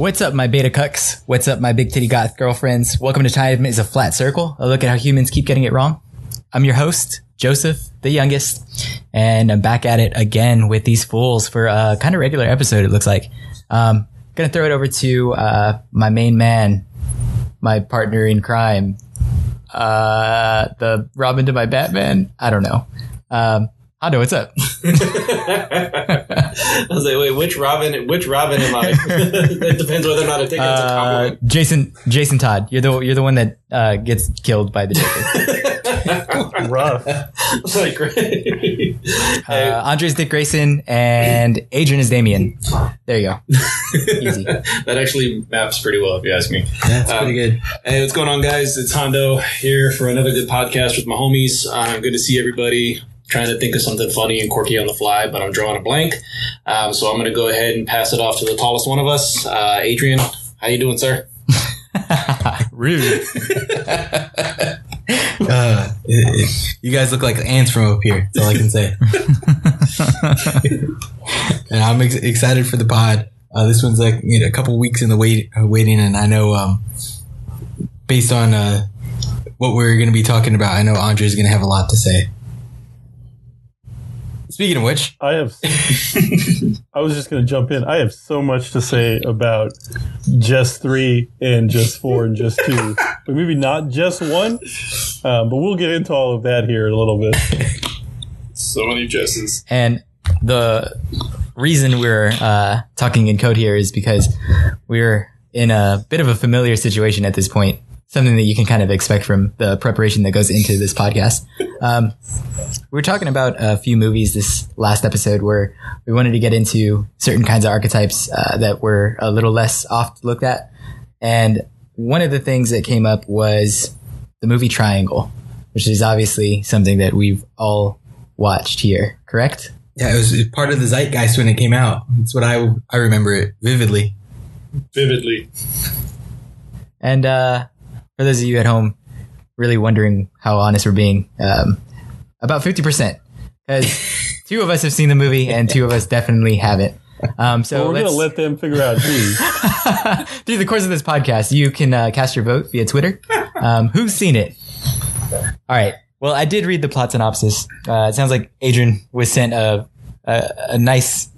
What's up, my beta cucks? What's up, my big titty goth girlfriends? Welcome to Time is a Flat Circle, a look at how humans keep getting it wrong. I'm your host, Joseph, the youngest, and I'm back at it again with these fools for a kind of regular episode, it looks like. Um, gonna throw it over to uh, my main man, my partner in crime, uh, the Robin to my Batman. I don't know. Um, Hondo, what's up? I was like, wait, which Robin? Which Robin am I? it depends whether or not I take that as a Uh, compliment. Jason, Jason Todd, you're the you're the one that uh, gets killed by the Joker. Rough. like, great. Uh, Andre's Dick Grayson and Adrian is Damian. There you go. Easy. that actually maps pretty well, if you ask me. That's Um, pretty good. Hey, what's going on, guys? It's Hondo here for another good podcast with my homies. Uh, good to see everybody. Trying to think of something funny and quirky on the fly, but I'm drawing a blank. Um, so I'm going to go ahead and pass it off to the tallest one of us, uh, Adrian. How you doing, sir? Rude. Uh, you guys look like ants from up here. That's all I can say. and I'm ex- excited for the pod. Uh, this one's like you know, a couple weeks in the wait uh, waiting, and I know um, based on uh, what we're going to be talking about, I know Andre's going to have a lot to say. Speaking of which, I have. I was just going to jump in. I have so much to say about Jess three and Jess four and Jess two, but maybe not Jess one. Um, but we'll get into all of that here in a little bit. So many Jesses. And the reason we're uh, talking in code here is because we're in a bit of a familiar situation at this point. Something that you can kind of expect from the preparation that goes into this podcast. Um, we were talking about a few movies this last episode where we wanted to get into certain kinds of archetypes uh, that were a little less oft looked at. And one of the things that came up was the movie Triangle, which is obviously something that we've all watched here, correct? yeah, it was part of the zeitgeist when it came out. That's what I I remember it vividly. Vividly. And uh, for those of you at home really wondering how honest we're being, um, about 50%. Because two of us have seen the movie and two of us definitely haven't. Um, so So we're going to let's- them figure out through the course of this podcast, you can uh, cast your vote via Twitter. Um, who's seen it? All right. Well, I did read the plot synopsis. Uh, it sounds like Adrian was sent a, a a nice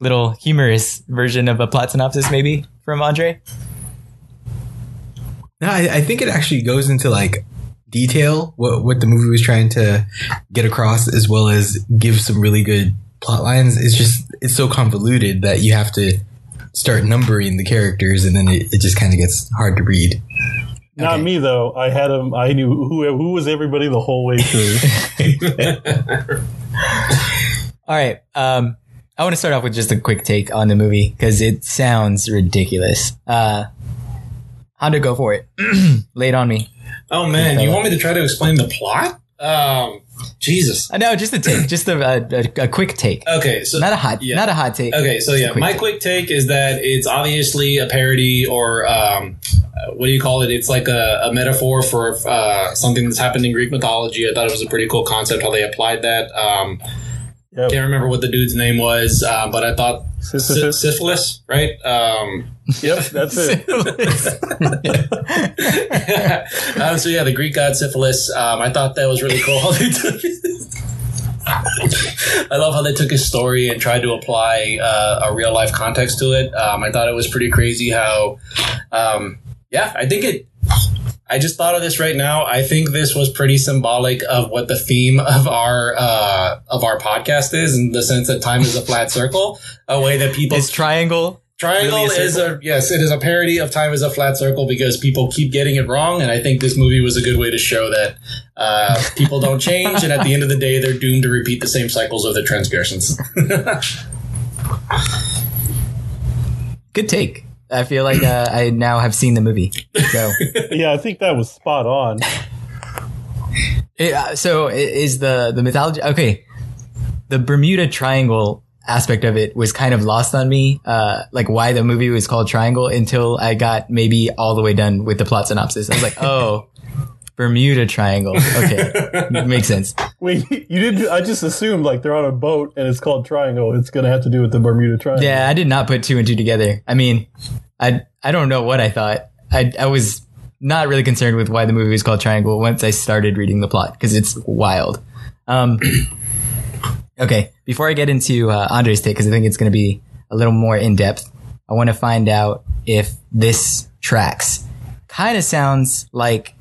little humorous version of a plot synopsis, maybe from Andre. No, I, I think it actually goes into like detail what what the movie was trying to get across, as well as give some really good plot lines. It's just it's so convoluted that you have to start numbering the characters, and then it, it just kind of gets hard to read. Not Okay. me though. I had them. I knew who who was everybody the whole way through. All right. Um, I want to start off with just a quick take on the movie because it sounds ridiculous. Uh, Hondo, go for it. Lay it on me. Oh, man. You want me to try to explain the plot? Um, Jesus. I know, just a take, just a, a, a quick take, Okay, so not a hot, Yeah. not a hot take. Okay, so yeah, quick my take. quick take is that it's obviously a parody or um, uh, what do you call it? It's like a, a metaphor for uh, something that's happened in Greek mythology. I thought it was a pretty cool concept how they applied that. Um, Yep. can't remember what the dude's name was, uh, but I thought sy- syphilis, right? Um, Yep, that's it. um, so yeah, the Greek god syphilis. Um, I thought that was really cool. How they took I love how they took his story and tried to apply uh, a real life context to it. Um, I thought it was pretty crazy how, um, yeah, I think it. I just thought of this right now. I think this was pretty symbolic of what the theme of our uh, of our podcast is, in the sense that time is a flat circle, a way that people Is triangle? Triangle really a is a yes, it is a parody of Time is a Flat Circle because people keep getting it wrong, and I think this movie was a good way to show that uh, people don't change, and at the end of the day, they're doomed to repeat the same cycles of their transgressions. Good take. I feel like uh, I now have seen the movie. So, Yeah, I think that was spot on. it, uh, so is the the mythology okay? The Bermuda Triangle aspect of it was kind of lost on me, uh, like why the movie was called Triangle until I got maybe all the way done with the plot synopsis. I was like, oh, Bermuda Triangle. Okay, makes sense. Wait, you didn't? I just assumed like they're on a boat and it's called Triangle. It's going to have to do with the Bermuda Triangle. Yeah, I did not put two and two together. I mean, I I don't know what I thought. I I was not really concerned with why the movie was called Triangle once I started reading the plot because it's wild. Um, okay, before I get into uh, Andre's take, because I think it's going to be a little more in depth, I want to find out if this tracks. Kind of sounds like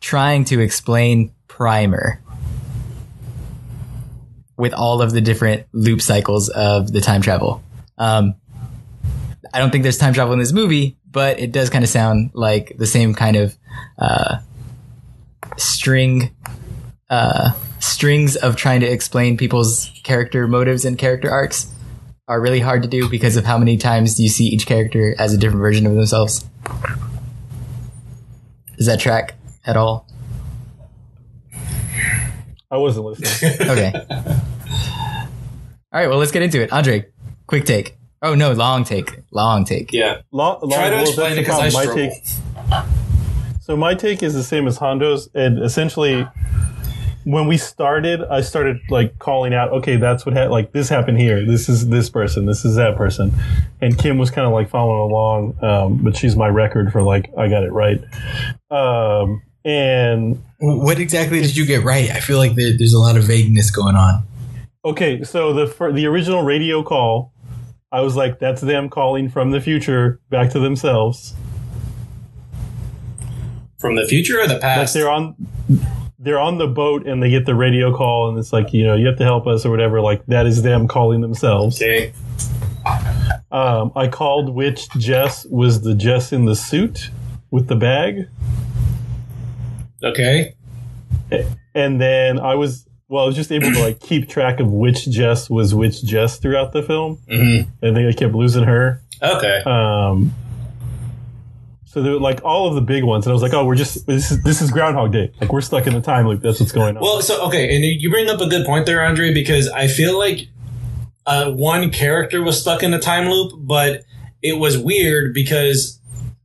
trying to explain Primer with all of the different loop cycles of the time travel. Um, I don't think there's time travel in this movie, but it does kind of sound like the same kind of uh, string uh, strings of trying to explain people's character motives and character arcs are really hard to do because of how many times you see each character as a different version of themselves. Is that track at all? I wasn't listening. Okay. all right. Well, let's get into it. Andre, quick take. Oh no, long take. Long take. Yeah. Long, long, Try to well, explain it the 'cause I. My struggle. take. So my take is the same as Hondo's, and essentially, when we started, I started like calling out, okay, that's what ha- like this happened here. This is this person. This is that person, and Kim was kind of like following along, um, but she's my record for like I got it right. Um, and What exactly did you get right? I feel like there, there's a lot of vagueness going on. Okay, so the fir- the original radio call, I was like, that's them calling from the future back to themselves. From the future or the Like past? they're on they're on the boat and they get the radio call and it's like, you know, you have to help us or whatever. Like that is them calling themselves. okay. Um, I called which Jess was the Jess in the suit with the bag, Okay. and then I was well, I was just able to like keep track of which Jess was which Jess throughout the film. hmm I think I kept losing her. Okay. Um, so there were like all of the big ones, and I was like, "Oh, we're just this is this is Groundhog Day. Like we're stuck in a time loop. That's what's going on." Well, so okay, and you bring up a good point there, Andre, because I feel like uh, one character was stuck in a time loop, but it was weird because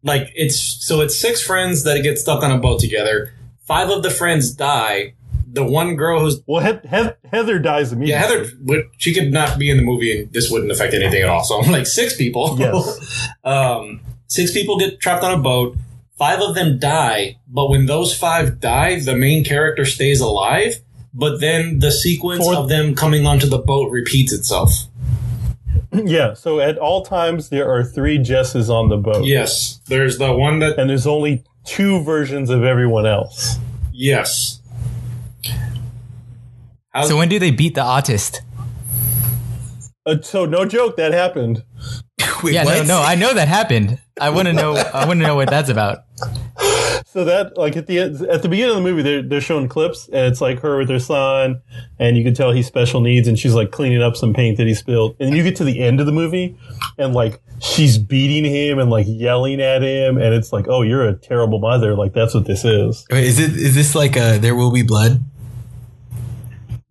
like it's so it's six friends that get stuck on a boat together. Five of the friends die. The one girl who's well, he- he- Heather dies immediately. yeah Heather, would- she could not be in the movie, and this wouldn't affect anything at all. So I'm like six people. Yes. um, six people get trapped on a boat. Five of them die, but when those five die, the main character stays alive. But then the sequence For- of them coming onto the boat repeats itself. yeah. So at all times there are three Jesses on the boat. Yes, there's the one that and there's only two versions of everyone else. yes. How, So when do they beat the autist? Uh, so no joke, that happened. Wait, yeah, what? no, no, I know that happened. I want to know. I want to know what that's about. So that like at the end, at the beginning of the movie, they're they're showing clips, and it's like her with her son, and you can tell he's special needs, and she's like cleaning up some paint that he spilled. And then you get to the end of the movie, and like she's beating him and like yelling at him, and it's like, oh, you're a terrible mother. Like that's what this is. Wait, is it is this like a There Will Be Blood?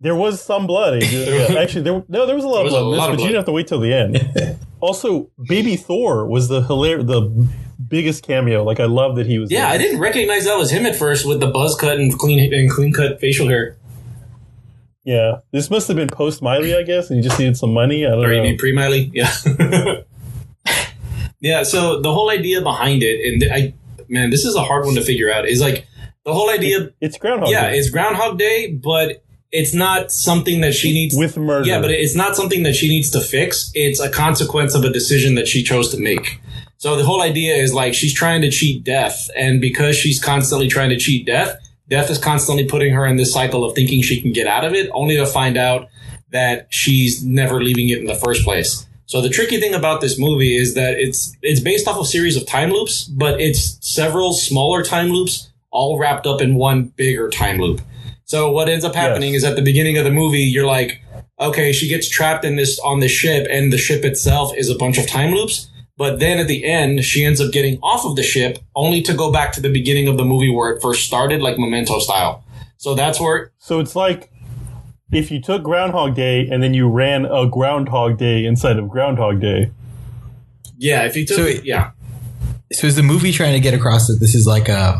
There was some blood. Yeah, actually, there no, there was a lot was of blood, a in this, lot of but you blood. didn't have to wait till the end. also, Baby Thor was the hilarious the biggest cameo. Like I love that he was. yeah, there. I didn't recognize that was him at first with the buzz cut and clean and clean cut facial hair. Yeah, this must have been post Miley, I guess, and he just needed some money. I don't Or you know. mean pre Miley? Yeah. yeah. So the whole idea behind it, and I, man, this is a hard one to figure out. Is like the whole idea. It's Groundhog yeah, Day. it's Groundhog Day, but it's not something that she needs. with murder. yeah, but it's not something that she needs to fix. It's a consequence of a decision that she chose to make. So the whole idea is like she's trying to cheat death, and because she's constantly trying to cheat death, death is constantly putting her in this cycle of thinking she can get out of it, only to find out that she's never leaving it in the first place. So the tricky thing about this movie is that it's it's based off a series of time loops, but it's several smaller time loops all wrapped up in one bigger time loop. So what ends up happening Yes. is at the beginning of the movie, you're like, okay, she gets trapped in this on this ship, and the ship itself is a bunch of time loops. But then at the end, she ends up getting off of the ship, only to go back to the beginning of the movie where it first started, like Memento style. So that's where, So it's like if you took Groundhog Day and then you ran a Groundhog Day inside of Groundhog Day. yeah, if you took, So it, yeah, So is the movie trying to get across that this is like a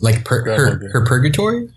like per, her her purgatory?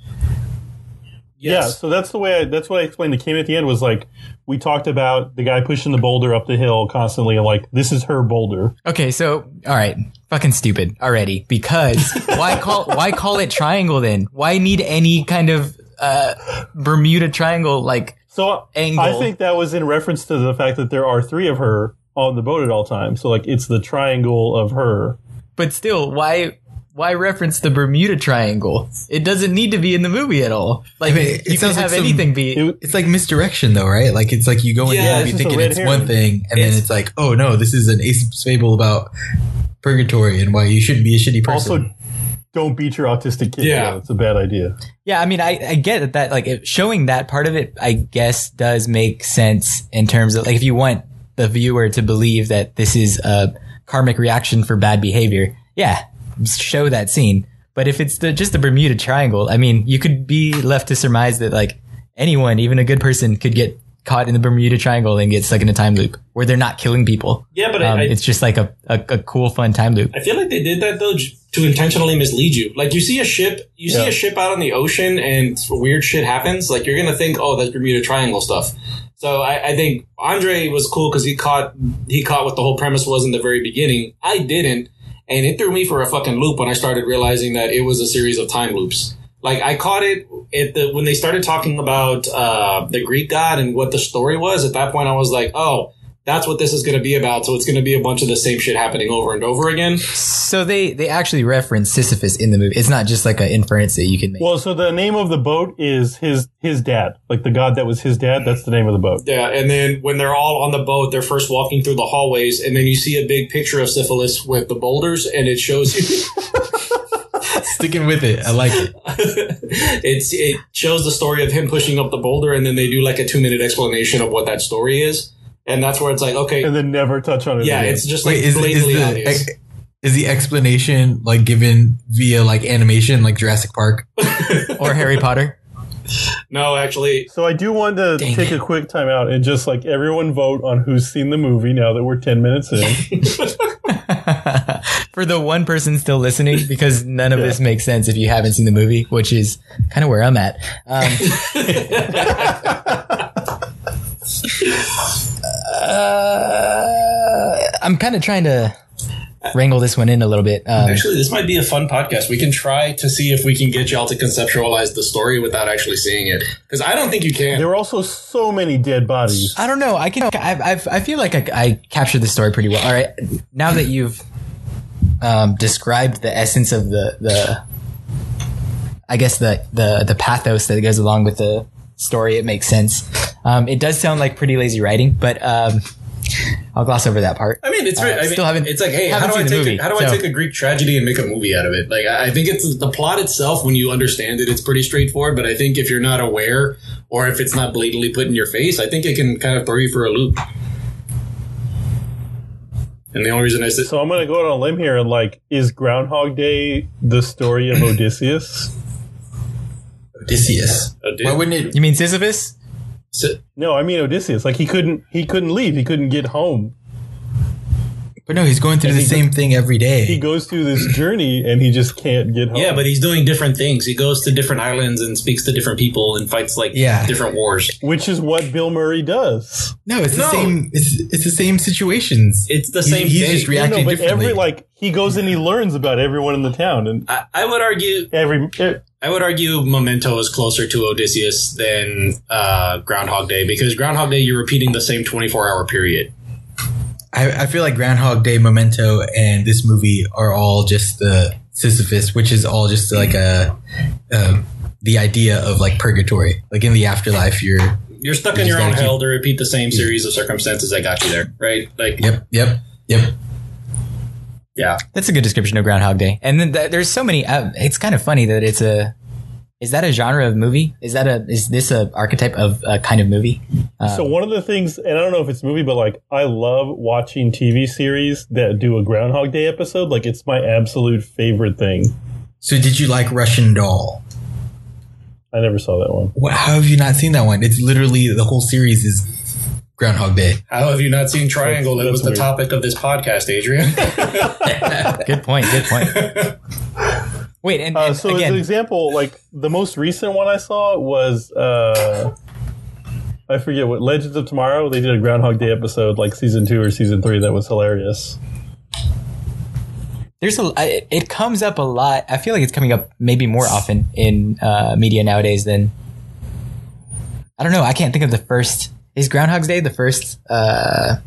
Yeah, so that's the way. I, that's what I explained. It came at the end was like we talked about the guy pushing the boulder up the hill constantly, and like this is her boulder. Okay, so all right, fucking stupid already. Because why call why call it triangle then? Why need any kind of uh, Bermuda Triangle like? So Angle. I think that was in reference to the fact that there are three of her on the boat at all times. So like it's the triangle of her. But still, why why reference the Bermuda Triangle? It doesn't need to be in the movie at all. Like I mean, it you can sounds like have some- anything be. It- It's like misdirection, though, right? Like it's like you go in Yeah, the it's movie thinking it's herring. one thing, and then It's- it's like, oh no, this is an Aesop's fable about purgatory and why you shouldn't be a shitty person. Also, don't beat your autistic kid. Yeah. it's a bad idea. Yeah, I mean, I, I get that, that like it, showing that part of it, I guess, does make sense in terms of like if you want the viewer to believe that this is a karmic reaction for bad behavior, yeah, show that scene. But if it's the just the Bermuda Triangle, I mean, you could be left to surmise that like anyone, even a good person, could get caught in the Bermuda Triangle and get stuck in a time loop where they're not killing people. Yeah, but Um, I, I, it's just like a, a, a cool, fun time loop. I feel like they did that though to intentionally mislead you. Like you see a ship, you see Yeah. a ship out on the ocean, and weird shit happens. Like you're gonna think, oh, that's Bermuda Triangle stuff. So I, I think Andre was cool because he caught he caught what the whole premise was in the very beginning. I didn't, and it threw me for a fucking loop when I started realizing that it was a series of time loops. Like I caught it at the when they started talking about uh, the Greek god and what the story was. At that point, I was like, oh. That's what this is going to be about. So it's going to be a bunch of the same shit happening over and over again. So they, they actually reference Sisyphus in the movie. It's not just like an inference that you can make. Well, so the name of the boat is his his dad, like the god that was his dad. That's the name of the boat. Yeah, and then when they're all on the boat, they're first walking through the hallways, and then you see a big picture of syphilis with the boulders, and it shows you. Sticking with it, I like it. it's it shows the story of him pushing up the boulder, and then they do like a two minute explanation of what that story is, and that's where it's like, okay, And then never touch on it. yeah, again. it's just like Wait, is, is blatantly the obvious. ex- is the explanation like given via like animation, like Jurassic Park? or Harry Potter. no, actually, So I do want to Dang take it. a quick time out and just like everyone vote on who's seen the movie now that we're 10 minutes in. For the one person still listening, because none of this makes sense if you haven't seen the movie, which is kind of where I'm at. Um, uh, I'm kind of trying to wrangle this one in a little bit. Um, actually, this might be a fun podcast. We can try to see if we can get y'all to conceptualize the story without actually seeing it, because I don't think you can. there were also so many dead bodies. I don't know. I can. I, I've, I feel like I, I captured the story pretty well. All right. Now that you've um, described the essence of the the, I guess the the the pathos that goes along with the story, it makes sense. Um, it does sound like pretty lazy writing, but um, I'll gloss over that part. I mean, it's Uh, very, I mean, still haven't- it's like, hey, how do I take movie, a, how do I take a Greek tragedy and make a movie out of it? Like, I I think it's the plot itself. When you understand it, it's pretty straightforward. But I think if you're not aware, or if it's not blatantly put in your face, I think it can kind of throw you for a loop. And the only reason I said, So I'm going to go out on a limb here and like, is Groundhog Day the story of Odysseus? Odysseus. Dude. Why wouldn't it? You mean Sisyphus? So- No, I mean Odysseus. Like he couldn't he couldn't leave. He couldn't get home. But no, he's going through the he- same thing every day. He goes through this journey and he just can't get home. yeah, but he's doing different things. He goes to different islands and speaks to different people and fights like Yeah. different wars. which is what Bill Murray does. No, it's the No. same. It's it's the same situations. It's the He- same He's thing. just No, no, reacting but differently. every like he goes and he learns about everyone in the town and I, I would argue every eh, I would argue Memento is closer to Odysseus than uh, Groundhog Day because Groundhog Day you're repeating the same 24 hour period. I, I feel like Groundhog Day, Memento, and this movie are all just the Sisyphus, which is all just like a, um the idea of like purgatory. Like in the afterlife, you're You're stuck You in your own gotta hell to repeat the same series of circumstances that got you there, right? Like, yep, yep, yep. yeah, That's a good description of Groundhog Day. And then th- there's so many. Uh, it's kind of funny that it's a. Is that a genre of movie? Is that a? Is this a archetype of a kind of movie? Uh, so one of the things and I don't know if it's movie but like I love watching TV series that do a Groundhog Day episode like it's my absolute favorite thing. So did you like Russian Doll? I never saw that one. What, how have you not seen that one? It's literally the whole series is Groundhog Day. how have you not seen Triangle? That's- That was the weird. topic of this podcast, Adrian. good point. Good point. Wait, and, Uh, and so as an example, like the most recent one I saw was uh, I forget what Legends of Tomorrow. They did a Groundhog Day episode, like season two or season three, that was hilarious. there's a it comes up a lot. I feel like it's coming up maybe more often in uh, media nowadays than I don't know. I can't think of the first. Is Groundhog's Day the first? Uh,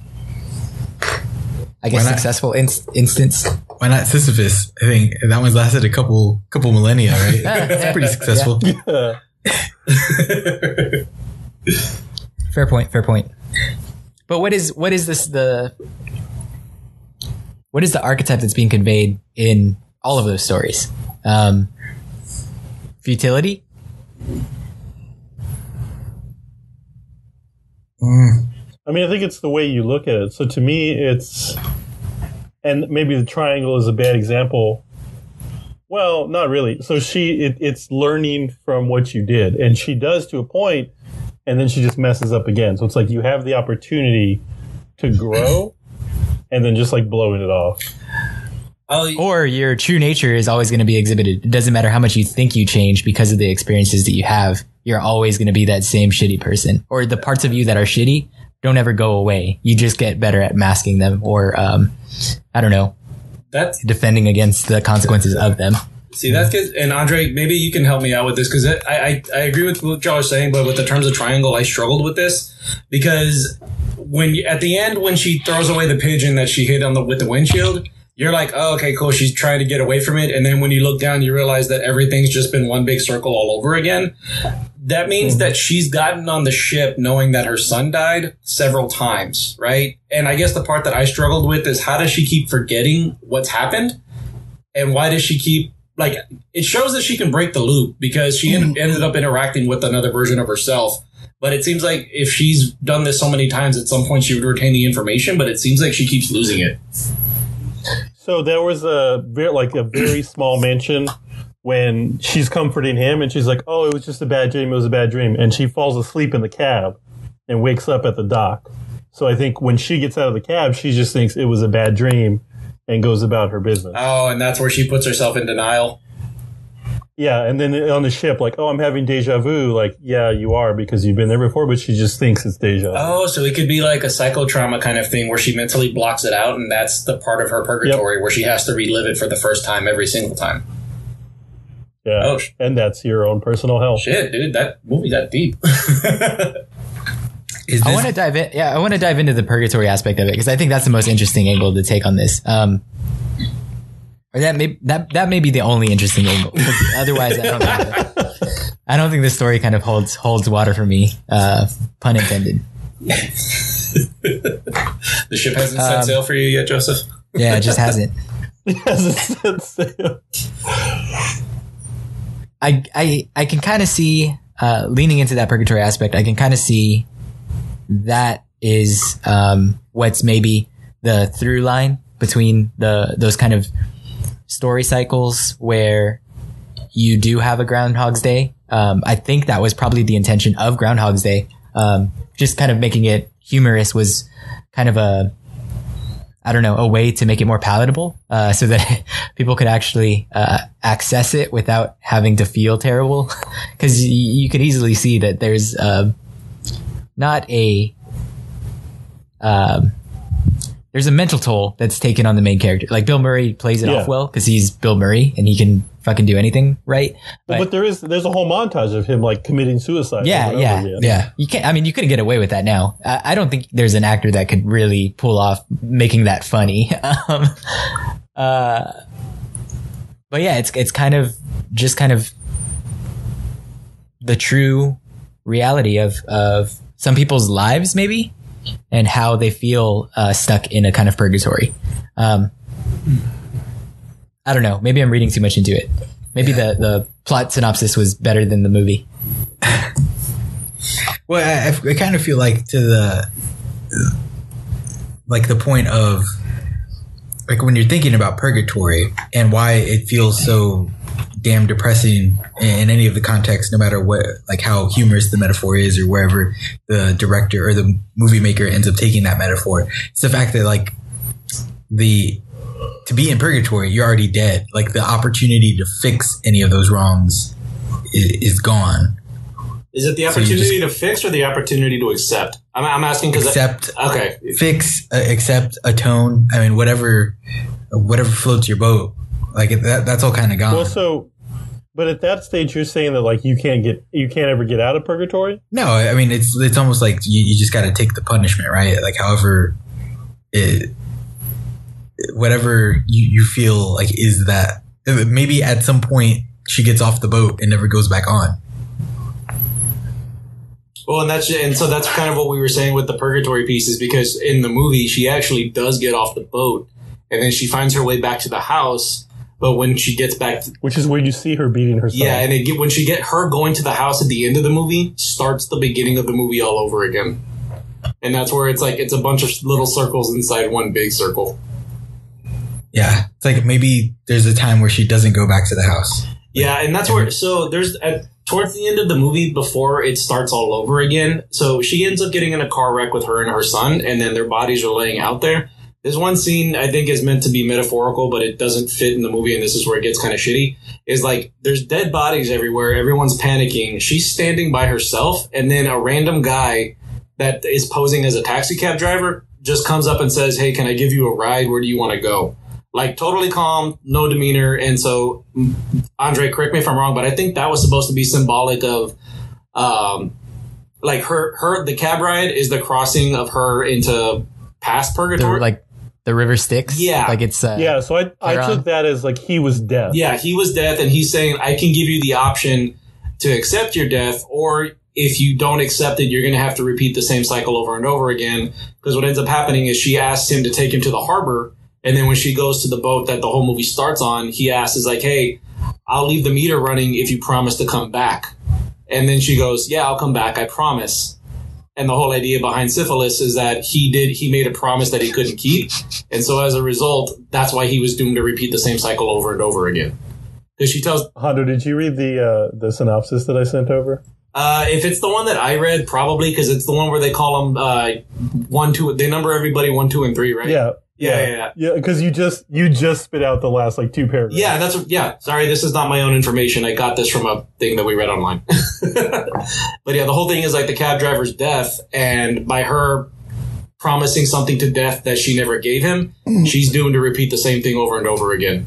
I guess Why not? successful inst- instance. Why not Sisyphus? I think that one's lasted a couple couple millennia, right? It's pretty successful. Uh, Fair point. Fair point. But what is what is this the what is the archetype that's being conveyed in all of those stories? Um, futility. I mean, I think it's the way you look at it. So to me, it's, and maybe the triangle is a bad example. Well, not really. So she, it, it's learning from what you did, and she does to a point, and then she just messes up again. So it's like you have the opportunity to grow, and then just like blowing it off. Oh, Or your true nature is always going to be exhibited. It doesn't matter how much you think you change because of the experiences that you have. You're always going to be that same shitty person. Or the parts of you that are shitty don't ever go away. You just get better at masking them or, um, I don't know, that's defending against the consequences of them. See, that's good. And Andre, maybe you can help me out with this because I, I, I agree with what y'all are saying, but with the terms of triangle, I struggled with this because when you, at the end when she throws away the pigeon that she hit on the with the windshield, you're like, oh, okay, cool. She's trying to get away from it, and then when you look down, you realize that everything's just been one big circle all over again. That means mm-hmm. that she's gotten on the ship knowing that her son died several times, right? And I guess the part that I struggled with is how does she keep forgetting what's happened? and why does she keep like it shows that she can break the loop because she en- mm-hmm. ended up interacting with another version of herself but it seems like if she's done this so many times at some point she would retain the information but it seems like she keeps losing it So there was a very, like a very small mention when she's comforting him, and she's like, "Oh, it was just a bad dream. It was a bad dream," and she falls asleep in the cab and wakes up at the dock. So I think when she gets out of the cab, she just thinks it was a bad dream and goes about her business. oh and that's where she puts herself in denial Yeah, and then on the ship, like, "Oh, I'm having deja vu." Like, yeah, you are because you've been there before, but she just thinks it's deja vu. oh so it could be like a psychotrauma kind of thing where she mentally blocks it out and that's the part of her purgatory where she has to relive it for the first time every single time yeah, oh, sh- and that's your own personal hell. shit dude that movie that deep Is I want to dive in. Yeah, I want to dive into the purgatory aspect of it because I think that's the most interesting angle to take on this. Um, or that may that that may be the only interesting angle. 'cause Otherwise, I don't. Think that, I don't think the story kind of holds holds water for me. Uh, pun intended. the ship hasn't set Um, sail for you yet joseph Yeah, it just hasn't. Yes, it's- it's- I I I can kind of see uh, leaning into that purgatory aspect. I can kind of see that is um, what's maybe the through line between the those kind of story cycles where you do have a Groundhog's Day. Um, I think that was probably the intention of Groundhog's Day. Um, just kind of making it humorous was kind of a I don't know, a way to make it more palatable, uh, so that people could actually uh, access it without having to feel terrible. Because y- you could easily see that there's um not a um, there's a mental toll that's taken on the main character. Like Bill Murray plays it Yeah. off well because he's Bill Murray and he can fucking do anything, right? but, But- there is there's a whole montage of him like committing suicide. yeah, yeah, again. yeah. You can't. I mean, you couldn't get away with that now. I, I don't think there's an actor that could really pull off making that funny. um, uh, but yeah, it's it's kind of just kind of the true reality of of some people's lives, maybe, and how they feel uh, stuck in a kind of purgatory. Um, I don't know. Maybe I'm reading too much into it. Maybe the, the plot synopsis was better than the movie. Well, I, I- I kind of feel like to the like the point of like when you're thinking about purgatory and why it feels so damn depressing in any of the context, no matter what, like how humorous the metaphor is or wherever the director or the movie maker ends up taking that metaphor. It's the fact that like the to be in purgatory, you're already dead. Like the opportunity to fix any of those wrongs is, is gone. Is it the So you opportunity to fix or the opportunity to accept? I'm, I'm asking because Accept, okay, fix, uh, accept, atone. I mean, whatever, whatever floats your boat. Like that, that's all kind of gone. Well, so, but at that stage, you're saying that like you can't get, you can't ever get out of purgatory. No, I mean it's it's almost like you, you just got to take the punishment, right? Like however, it, whatever you, you feel like is that maybe at some point she gets off the boat and never goes back on. Well, and that's and so that's kind of what we were saying with the purgatory pieces because in the movie she actually does get off the boat and then she finds her way back to the house. But when she gets back, to, Which is where you see her beating herself. yeah, and it, get- when she get her going to the house at the end of the movie starts the beginning of the movie all over again, and that's where it's like it's a bunch of little circles inside one big circle. Yeah, it's like maybe there's a time where she doesn't go back to the house. Yeah, and that's where so there's at, towards the end of the movie before it starts all over again. So she ends up getting in a car wreck with her and her son, and then their bodies are laying out there. There's one scene I think is meant to be metaphorical, but it doesn't fit in the movie, and this is where it gets kind of shitty. Is like there's dead bodies everywhere. Everyone's panicking. She's standing by herself, and then a random guy that is posing as a taxi cab driver just comes up and says, "Hey, can I give you a ride? Where do you want to go?" Like totally calm, no demeanor, and so Andre, correct me if I'm wrong, but I think that was supposed to be symbolic of, um, like her her the cab ride is the crossing of her into past purgatory. like the river Styx. Yeah. like it's uh, Yeah, so I, I They're took that as like he was dead. yeah, he was death, and he's saying I can give you the option to accept your death, or if you don't accept it, you're going to have to repeat the same cycle over and over again. Because what ends up happening is she asks him to take him to the harbor, and then when she goes to the boat that the whole movie starts on, he asks, "Is like, hey, I'll leave the meter running if you promise to come back." And then she goes, "Yeah, I'll come back. I promise." And the whole idea behind syphilis is that he did he made a promise that he couldn't keep, and so as a result, that's why he was doomed to repeat the same cycle over and over again. Because she tells, Hondo, did you read the uh, the synopsis that I sent over? uh, if it's the one that I read, probably because it's the one where they call them uh, one, two. They number everybody one, two, and three, right? Yeah, yeah, yeah. yeah. yeah. Because you just you just spit out the last like two paragraphs. Yeah, that's yeah. Sorry, this is not my own information. I got this from a thing that we read online. but yeah, the whole thing is like the cab driver's death, and by her promising something to death that she never gave him, mm. she's doomed to repeat the same thing over and over again.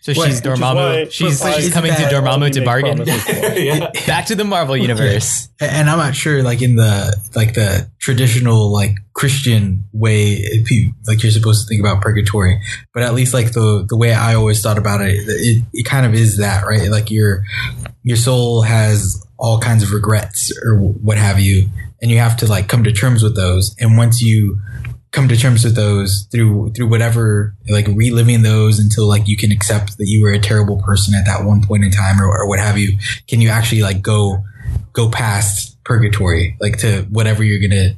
So What? she's Which why Dormammu. She's she's coming to Dormammu to bargain. yeah. Back to the Marvel universe. And I'm not sure, like in the like the traditional like Christian way, you, like you're supposed to think about purgatory, but at least like the the way I always thought about it, it, it kind of is that right? Like your your soul has all kinds of regrets or what have you, and you have to like come to terms with those. And once you come to terms with those through through whatever like reliving those until like you can accept that you were a terrible person at that one point in time or, or what have you. Can you actually like go go past purgatory like to whatever you're gonna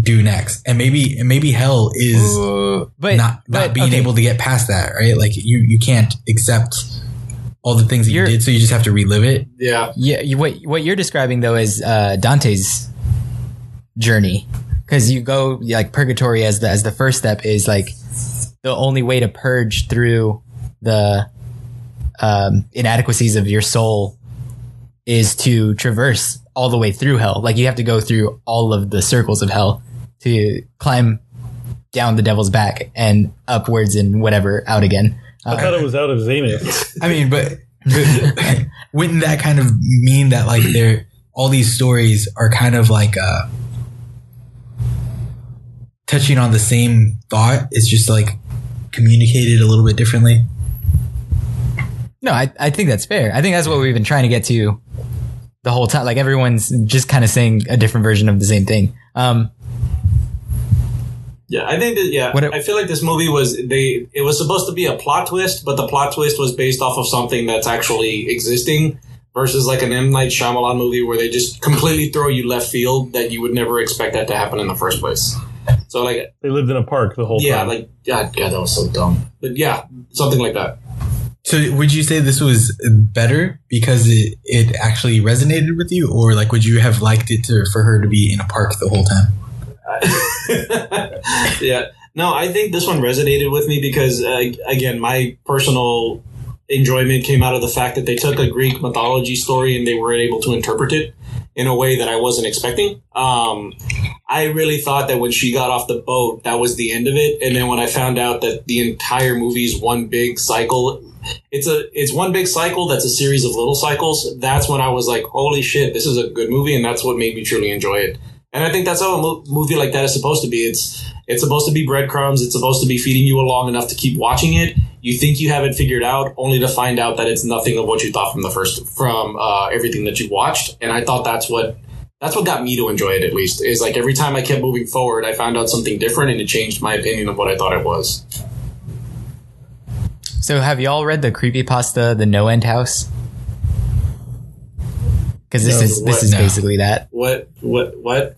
do next? And maybe and maybe hell is Ooh, but not not but, being okay. able to get past that right? Like you you can't accept all the things that you You're- did so you just have to relive it? Yeah. Yeah, you, what what you're describing though is uh, Dante's journey because you go like purgatory as the as the first step is like the only way to purge through the um, inadequacies of your soul is to traverse all the way through hell. Like you have to go through all of the circles of hell to climb down the devil's back and upwards and whatever out again. I thought it was out of Zenith. I mean, but, but wouldn't that kind of mean that like there all these stories are kind of like uh touching on the same thought? It's just like communicated a little bit differently. No, I, I think that's fair. I think that's what we've been trying to get to the whole time. Like everyone's just kind of saying a different version of the same thing. Um, Yeah, I think that yeah, What it- I feel like this movie was they it was supposed to be a plot twist, but the plot twist was based off of something that's actually existing versus like an M Night Shyamalan movie where they just completely throw you left field that you would never expect that to happen in the first place. So like They lived in a park the whole time. yeah, time. like God, God, that was so dumb. But yeah, something like that. So would you say this was better because it, it actually resonated with you or like would you have liked it to for her to be in a park the whole time? yeah. No, I think this one resonated with me because, uh, again, my personal enjoyment came out of the fact that they took a Greek mythology story and they were able to interpret it in a way that I wasn't expecting. Um, I really thought that when she got off the boat, that was the end of it. And then when I found out that the entire movie is one big cycle, it's a it's one big cycle that's a series of little cycles. That's when I was like, holy shit, this is a good movie, and that's what made me truly enjoy it. And I think that's how a mo- movie like that is supposed to be. It's it's supposed to be breadcrumbs. It's supposed to be feeding you along enough to keep watching it. You think you have it figured out, only to find out that it's nothing of what you thought from the first from uh, everything that you watched. And I thought that's what that's what got me to enjoy it. At least is like every time I kept moving forward, I found out something different, and it changed my opinion of what I thought it was. So have y'all read the creepy pasta, The No End House? Because this No, is this is no. basically that. What what what?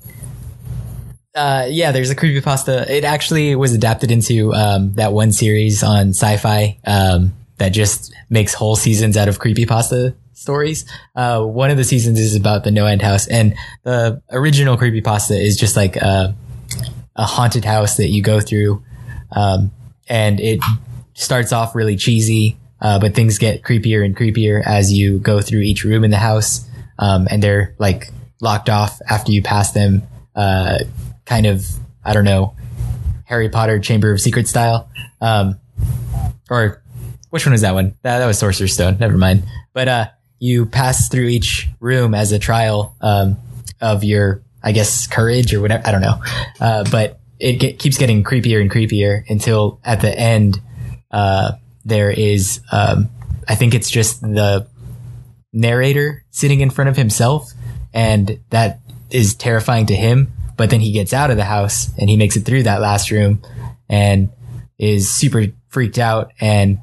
Uh, yeah, there's a creepypasta. It actually was adapted into um, that one series on sci-fi um, that just makes whole seasons out of creepypasta stories. Uh, one of the seasons is about the No End House, and the original creepy pasta is just like a, a haunted house that you go through, um, and it starts off really cheesy, uh, but things get creepier and creepier as you go through each room in the house, um, and they're like locked off after you pass them. Uh, kind of, I don't know, Harry Potter Chamber of Secret style. Um, or which one was that one? That, that was Sorcerer's Stone. Never mind. But, uh, you pass through each room as a trial, um, of your, I guess, courage or whatever. I don't know. Uh, but it get, keeps getting creepier and creepier until at the end, uh, there is, um, I think it's just the narrator sitting in front of himself and that is terrifying to him but then he gets out of the house and he makes it through that last room and is super freaked out and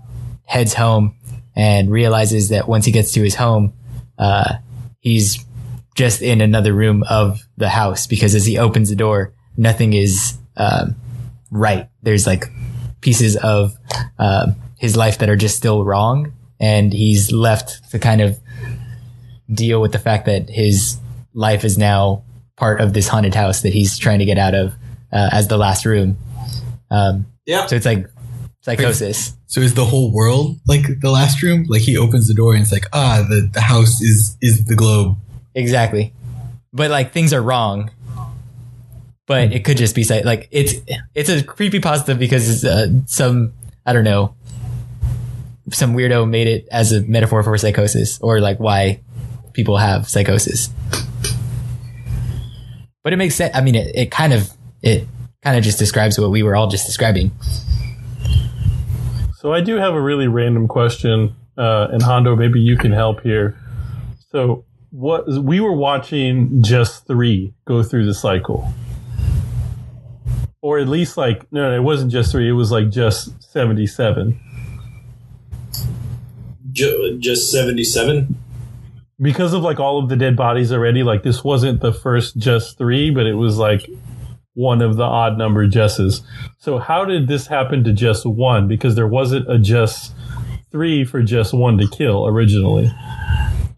heads home and realizes that once he gets to his home uh, he's just in another room of the house because as he opens the door nothing is um, right there's like pieces of um, his life that are just still wrong and he's left to kind of deal with the fact that his life is now part of this haunted house that he's trying to get out of uh, as the last room. Um, Yeah. so it's like psychosis. So is the whole world like the last room? Like he opens the door and it's like, ah, the, the house is is the globe. Exactly. But like things are wrong. But it could just be like it's it's a creepy positive because it's, uh, some I don't know some weirdo made it as a metaphor for psychosis or like why people have psychosis. But it makes sense. I mean, it, it kind of it kind of just describes what we were all just describing. So I do have a really random question, uh, and Hondo, maybe you can help here. So what we were watching Jess three go through the cycle, or at least like no, no, it wasn't Jess three. It was like Jess seventy-seven Jess seventy seven. because of like all of the dead bodies already. Like this wasn't the first Jess three, but it was like one of the odd number Jesses. So how did this happen to Jess one? Because there wasn't a Jess three for Jess one to kill originally.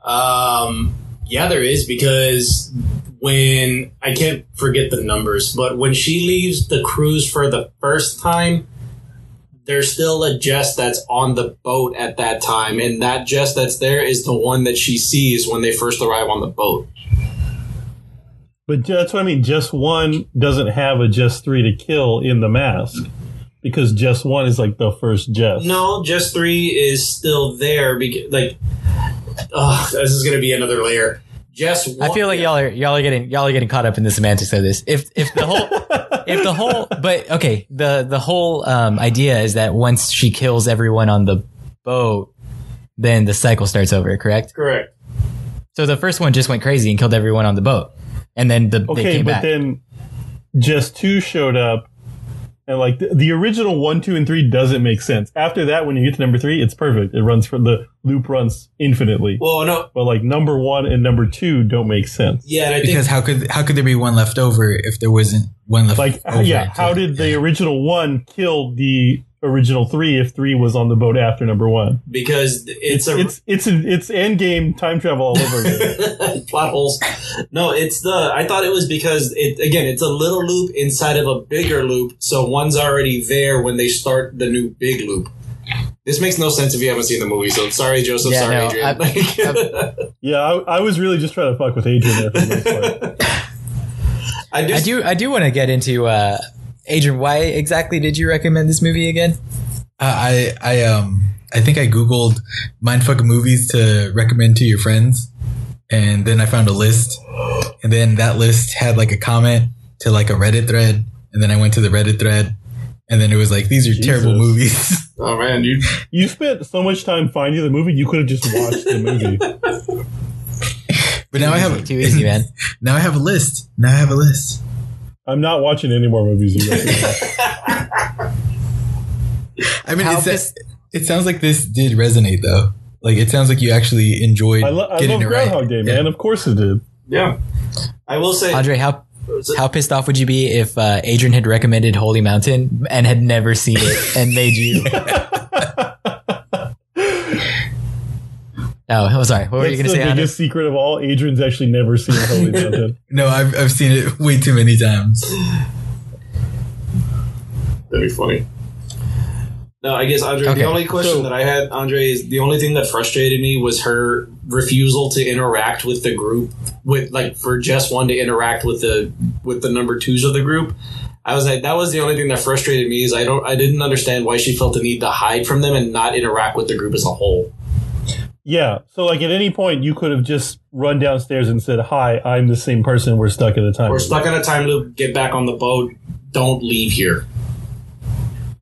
Um, yeah, there is because when I can't forget the numbers, but when she leaves the cruise for the first time, there's still a Jess that's on the boat at that time, and that Jess that's there is the one that she sees when they first arrive on the boat. But that's what I mean. Jess one doesn't have a Jess three to kill in the mask because Jess one is like the first just. No, Jess three is still there because like, oh, this is gonna be another layer. Jess, I feel like y'all are y'all are getting y'all are getting caught up in the semantics of this. If if the whole if the whole but okay the the whole um, idea is that once she kills everyone on the boat, then the cycle starts over. Correct. correct. So the first one just went crazy and killed everyone on the boat, and then the they Okay, came but back. then Jess two showed up, and like the, the original one, two, and three doesn't make sense. After that, when you get to number three, it's perfect. It runs for the loop runs infinitely. Well, no, But like number one and number two don't make sense. yeah, and I think Because how could how could there be one left over if there wasn't one left Like, over? yeah, how did the original one kill the original three if three was on the boat after number one. because it's a It's it's it's end game time travel all over again. plot holes. No, it's the. I thought it was because it again. It's a little loop inside of a bigger loop, so one's already there when they start the new big loop. This makes no sense if you haven't seen the movie. So sorry, Joseph. Yeah, sorry, no, Adrian. yeah, I, I was really just trying to fuck with Adrian there for the most part. I, I do I do want to get into uh, Adrian. Why exactly did you recommend this movie again? I I um I think I googled mindfuck movies to recommend to your friends, and then I found a list, and then that list had like a comment to like a Reddit thread, and then I went to the Reddit thread, and then it was like these are terrible movies. Oh man, you You spent so much time finding the movie, you could have just watched the movie. but now I have Too easy, man. Now I have a list. Now I have a list. I'm not watching any more movies. You. I mean, How it's, pissed- it sounds like this did resonate though. Like it sounds like you actually enjoyed I, lo- I getting love it right. Groundhog Day, Yeah. man. Of course it did. yeah. I will say, Andre, how how pissed off would you be if uh, Adrian had recommended Holy Mountain and had never seen it and made you? Oh, oh, sorry. What were you going to the say? Andre? biggest secret of all. Adrian's actually never seen Holy Mountain. No, I've I've seen it way too many times. That'd be funny. No, I guess Andre. Okay. The only question So- that I had, Andre, is the only thing that frustrated me was her refusal to interact with the group, with like for just one to interact with the with the number twos of the group. I was like, that was the only thing that frustrated me is I don't, I didn't understand why she felt the need to hide from them and not interact with the group as a whole. Yeah. So, like, at any point, you could have just run downstairs and said, "Hi, I'm the same person. We're stuck in a time." We're loop." stuck in a time loop. Get back on the boat. Don't leave here.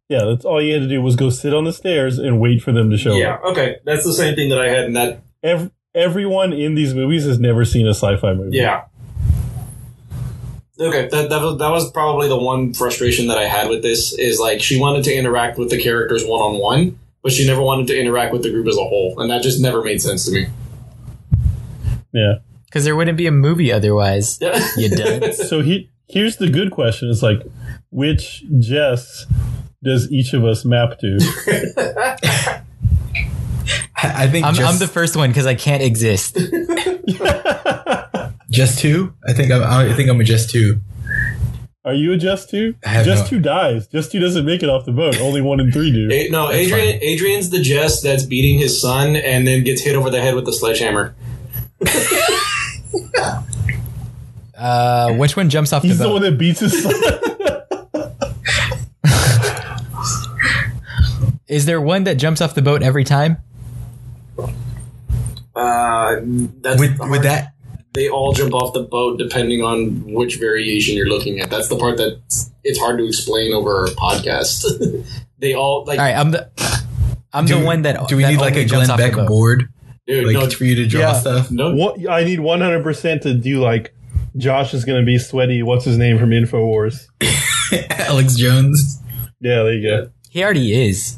Yeah, that's all you had to do was go sit on the stairs and wait for them to show Yeah. up. Yeah. Okay. That's the same thing that I had in that. Ev- everyone in these movies has never seen a sci-fi movie. Yeah. Okay, that, that was that was probably the one frustration that I had with this is like she wanted to interact with the characters one on one, but she never wanted to interact with the group as a whole, and that just never made sense to me. Yeah. Because there wouldn't be a movie otherwise. You done? So he here's the good question: It's like, which Jess does each of us map to? I, I think I'm, just, I'm the first one because I can't exist. Jess two. I think I'm. I think I'm a Jess two. Are you a Jess two? Just no- two dies. Jess two doesn't make it off the boat. Only one in three do. A- no, Adrian. Adrian's the Jess that's beating his son and then gets hit over the head with the sledgehammer. Uh, which one jumps off He's the boat? the boat? one that beats his son. Is there one that jumps off the boat every time? Uh, that's With the with that, they all jump off the boat depending on which variation you're looking at. That's the part that it's hard to explain over a podcast. they all like, All right, I'm the I'm do, the one that do we that need like a jumps Glenn Beck board, dude, like no, for you to draw Yeah. stuff? no, what I need 100 percent to do like Josh is going to be sweaty. What's his name from Infowars? Alex Jones. Yeah, there you go. He already is.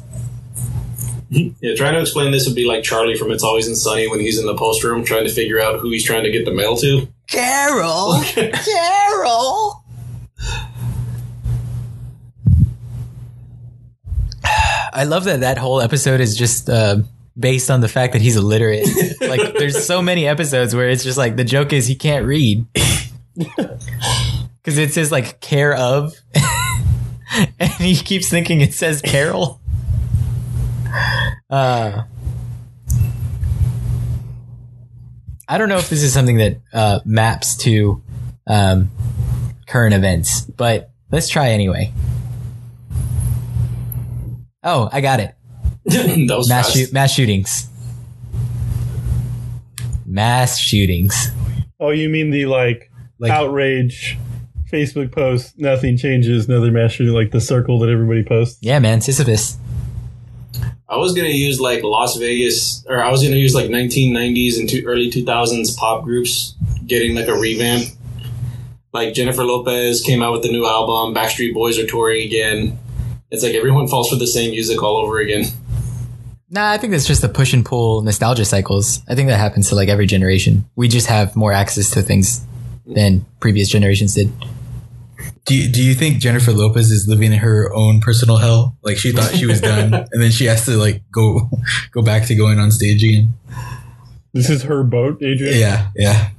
Yeah, trying to explain this would be like Charlie from It's Always in Sunny when he's in the post room trying to figure out who he's trying to get the mail to. Carol, Carol. I love that that whole episode is just uh, based on the fact that he's illiterate. like, there's so many episodes where it's just like the joke is he can't read because it says like care of, and he keeps thinking it says Carol. Uh, I don't know if this is something that uh, maps to um, current events, but let's try anyway. Oh, I got it. that was Mass, shoot, mass shootings. Mass shootings. Oh, you mean the like, Like- outrage Facebook post? Nothing changes. Another mass shooting, like the circle that everybody posts. Yeah, man, Sisyphus. I was gonna use like Las Vegas, or I was gonna use like 1990s and two, early 2000s pop groups getting like a revamp. Like Jennifer Lopez came out with the new album. Backstreet Boys are touring again. It's like everyone falls for the same music all over again. Nah, I think that's just the push and pull nostalgia cycles. I think that happens to like every generation. We just have more access to things than previous generations did. Do you, do you think Jennifer Lopez is living in her own personal hell? Like she thought she was done, and then she has to like go go back to going on stage again. This is her boat, Adrian. Yeah, yeah.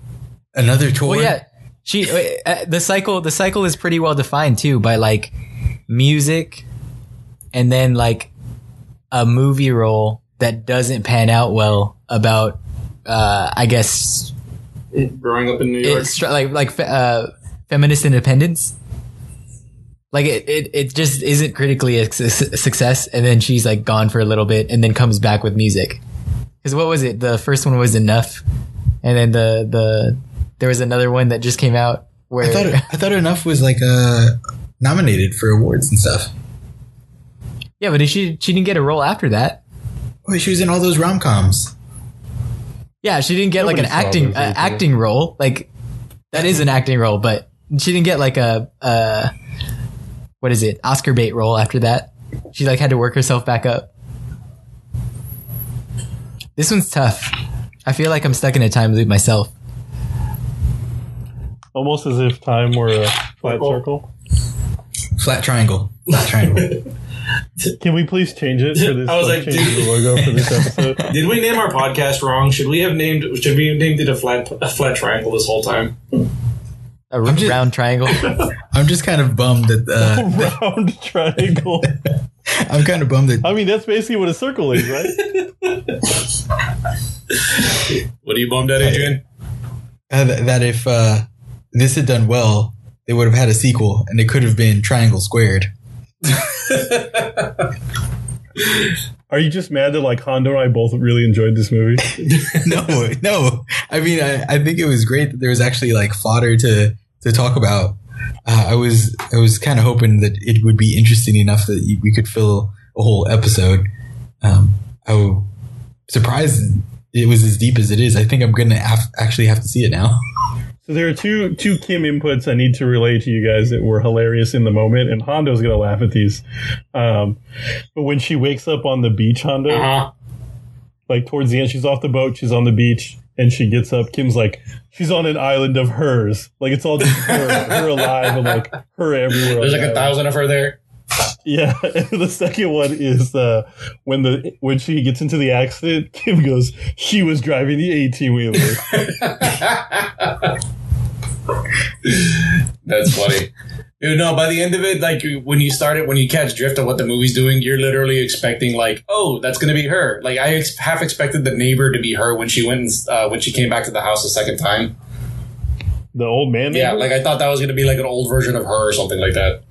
Another tour. Well, yeah, she uh, the cycle the cycle is pretty well defined too by like music, and then like a movie role that doesn't pan out well about uh, I guess Growing up in New York. it's like like uh, feminist independence. Like it, it, it just isn't critically a su- success, and then she's like gone for a little bit, and then comes back with music. Because what was it? The first one was enough, and then the the there was another one that just came out where I thought I thought enough was like uh nominated for awards and stuff. yeah, but she she didn't get a role after that. Oh, she was in all those rom coms. Yeah, she didn't get like an acting uh, acting role. Like that is an acting role, but she didn't get like a uh what is it Oscar bait role after that. She like had to work herself back up. This one's tough. I feel like I'm stuck in a time loop myself. Almost as if time were a flat circle. Flat triangle. Flat triangle. Can we please change it for this? I was like, change dude. the logo for this episode. Did we name our podcast wrong? Should we have named? Should we have named it a flat a flat triangle this whole time? A r- just- round triangle. I'm just kind of bummed that uh, Round triangle. I'm kind of bummed that I mean, that's basically what a circle is, right? What are you bummed at, Adrian? uh, th- that if uh, this had done well, they would have had a sequel, and it could have been Triangle Squared. Are you just mad that like Hondo and I both really enjoyed this movie? no, no. I mean, I, I think it was great that there was actually like fodder to to talk about. Uh, I was I was kind of hoping that it would be interesting enough that you- we could fill a whole episode. Um, I was surprised it was as deep as it is. I think I'm gonna have, actually have to see it now. So there are two two Kim inputs I need to relay to you guys that were hilarious in the moment, and Hondo's gonna laugh at these. Um, but when she wakes up on the beach, Hondo, Uh huh. like towards the end, she's off the boat, she's on the beach, and she gets up. Kim's like, she's on an island of hers, like it's all just her, her alive, and like her everywhere. There's the like a thousand of her there. Yeah, the second one is uh, when the when she gets into the accident, Kim goes, "She was driving the eighteen wheeler." That's funny. Dude, no, by the end of it, like when you start it, when you catch drift of what the movie's doing, you're literally expecting like, oh, that's gonna be her. Like I ex- half expected the neighbor to be her when she went and, uh, when she came back to the house the second time. the old man. Yeah, neighbor? like I thought that was gonna be like an old version of her or something like that.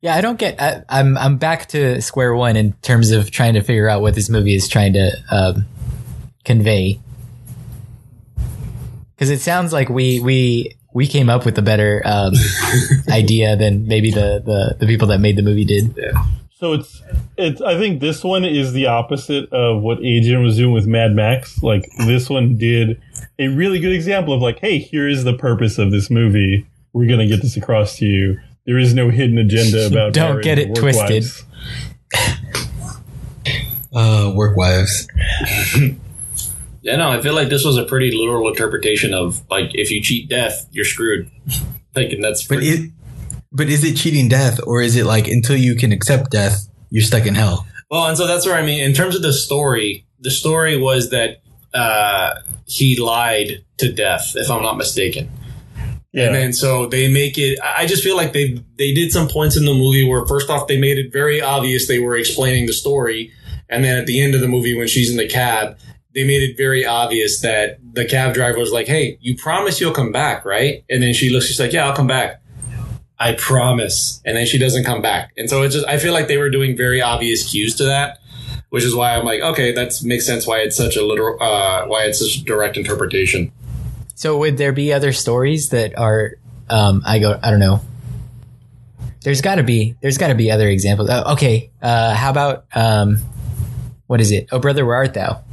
Yeah, I don't get. I, I'm I'm back to square one in terms of trying to figure out what this movie is trying to um, convey. Because it sounds like we we we came up with a better um, idea than maybe the, the the people that made the movie did. So it's it's. I think this one is the opposite of what Adrian was doing with Mad Max. Like this one did a really good example of like, hey, here is the purpose of this movie. We're gonna get this across to you. There is no hidden agenda about. Don't get it twisted. wives. Uh, work wives. Yeah, no, I feel like this was a pretty literal interpretation of like if you cheat death, you're screwed. Thinking and that's But pretty, it, but is it cheating death, or is it like until you can accept death, you're stuck in hell? well, and so that's where I mean, in terms of the story, the story was that uh, he lied to death, if I'm not mistaken. Yeah. And then so they make it. I I just feel like they they did some points in the movie where first off they made it very obvious they were explaining the story, and then at the end of the movie when she's in the cab, they made it very obvious that the cab driver was like, "Hey, you promise you'll come back, right?" And then she looks, she's like, "Yeah, I'll come back." I promise. And then she doesn't come back. And so it's just I feel like they were doing very obvious cues to that, which is why I'm like, okay, that makes sense why it's such a literal uh why it's such direct interpretation. So would there be other stories that are? Um, I go. I don't know. There's got to be. There's got to be other examples. Uh, okay. Uh, how about um, what is it? Oh, brother, where art thou?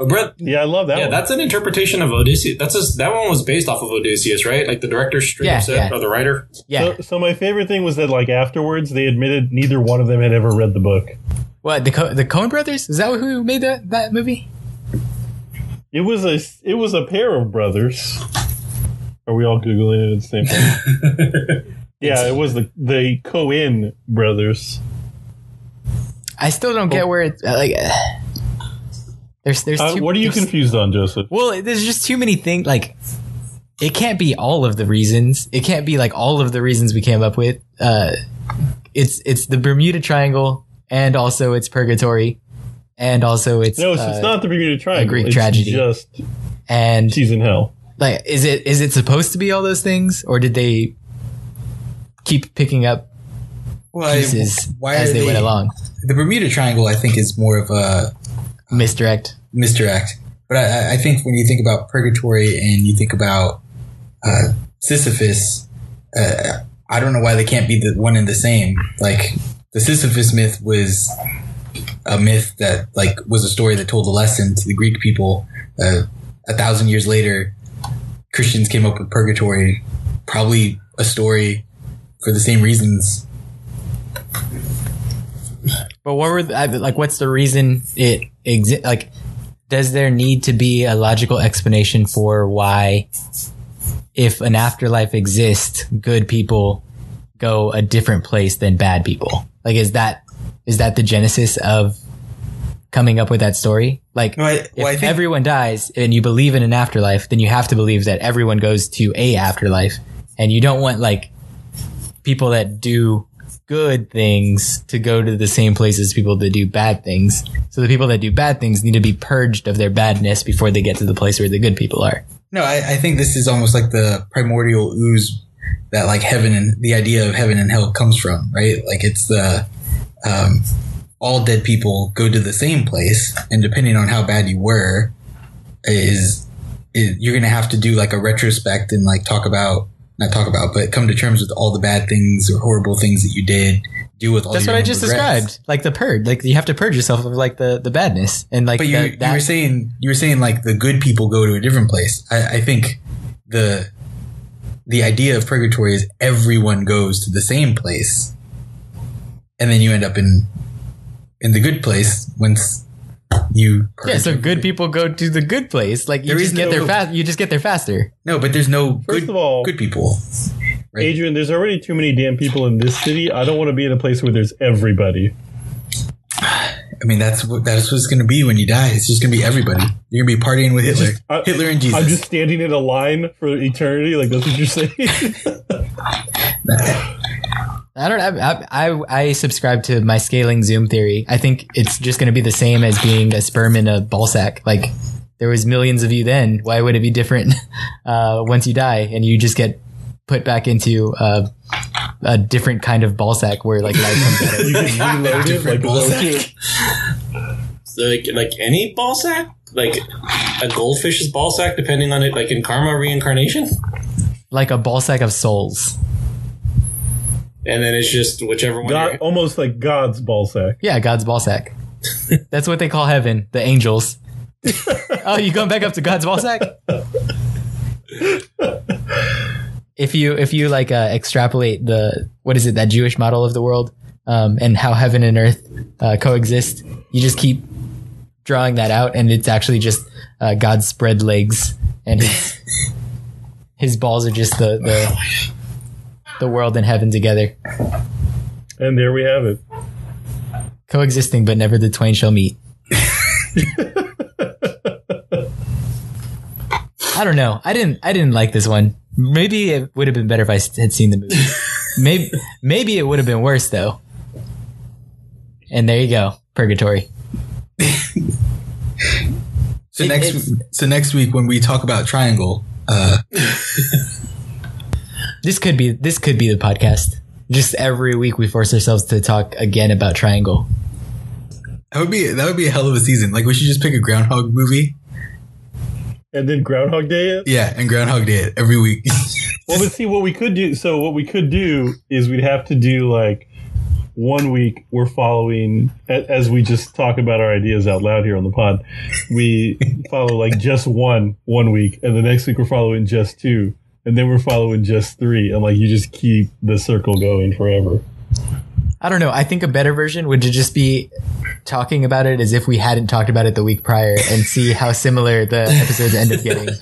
But Brett, yeah, I love that yeah, one. that's an interpretation of Odysseus. That's a, that one was based off of Odysseus, right? Like the director straight Yeah, said, yeah. or the writer. Yeah. So, so my favorite thing was that like afterwards they admitted neither one of them had ever read the book. What the Co- the Coen brothers? Is that who made that that movie? It was a it was a pair of brothers, Are we all googling it at the same time? yeah, it was the the Coen brothers. I still don't get where it's uh, like. uh, There's there's Uh, too, what are you confused on, Joseph? Well, there's just too many things. Like, it can't be all of the reasons. It can't be like all of the reasons we came up with. Uh, it's it's the Bermuda Triangle, and also it's purgatory, and also it's No, it's, uh, it's not the Bermuda Triangle. Greek it's tragedy. Just And he's in hell. like, is it is it supposed to be all those things, or did they keep picking up Why, pieces why as they, they, went along? The Bermuda Triangle, I think, is more of a Misdirect. misdirect. But I, I think when you think about purgatory and you think about uh, Sisyphus, uh, I don't know why they can't be the one and the same. Like the Sisyphus myth was a myth that like was a story that told a lesson to the Greek people. Uh, a thousand years later, Christians came up with purgatory, probably a story for the same reasons. But what were the, like? What's the reason it exist? Like, does there need to be a logical explanation for why, if an afterlife exists, good people go a different place than bad people? Like, is that is that the genesis of coming up with that story? Like, No, I- if well, I think- everyone dies and you believe in an afterlife, then you have to believe that everyone goes to a afterlife, and you don't want like people that do good things to go to the same place as people that do bad things. So the people that do bad things need to be purged of their badness before they get to the place where the good people are. No, I, I think this is almost like the primordial ooze that like heaven and the idea of heaven and hell comes from, right? Like it's the um, all dead people go to the same place, and depending on how bad you were, is, is you're gonna have to do like a retrospect and like talk about not talk about, but come to terms with all the bad things or horrible things that you did. Deal with all That's what I just regrets. described. Like the purge. Like you have to purge yourself of like the, the badness. And like But you, that, you were saying you were saying like the good people go to a different place. I, I think the the idea of purgatory is everyone goes to the same place, and then you end up in in the good place once you. yeah, so purge. good people go to the good place. Like you There just get no- there fast. You just get there faster. No, but there's no First good of all, good people. Right. Adrian, there's already too many damn people in this city. I don't want to be in a place where there's everybody. I mean, that's what that's what it's going to be when you die. It's just going to be everybody. You're going to be partying with Hitler, just- I- Hitler and Jesus. I'm just standing in a line for eternity. Like that's what you're saying. I don't. I, I I subscribe to my scaling zoom theory. I think it's just going to be the same as being a sperm in a ball sack. Like there was millions of you then. Why would it be different uh, once you die and you just get put back into uh, a different kind of ball sack where like life comes out you can just reload it. Different Like, ball sack. So like, like any ball sack, like a goldfish's ball sack, depending on it, like in karma reincarnation, like a ball sack of souls. And then it's just whichever one. God, almost like God's ball sack. Yeah, God's ball sack. That's what they call heaven. The angels. oh, you going back up to God's ball sack? if you if you like uh, extrapolate the what is it that Jewish model of the world um, and how heaven and earth uh, coexist, you just keep drawing that out, and it's actually just uh, God's spread legs, and his his balls are just the the the world and heaven together, And there we have it. coexisting, but never the twain shall meet. I don't know. I didn't. I didn't like this one. Maybe it would have been better if I had seen the movie. maybe. Maybe it would have been worse though. And there you go, purgatory. So It- next, it's- so next week when we talk about triangle, uh, This could be. This could be the podcast. Just every week we force ourselves to talk again about triangle. that would be that would be a hell of a season. Like we should just pick a Groundhog movie, And then Groundhog Day it. yeah, and Groundhog Day it every week. Well, but see what we could do. So what we could do is we'd have to do like one week we're following as we just talk about our ideas out loud here on the pod. We follow like Jess one one week, and the next week we're following Jess two, and then we're following Jess three, and like you just keep the circle going forever. I don't know. I think a better version would just be talking about it as if we hadn't talked about it the week prior and see how similar the episodes end up getting.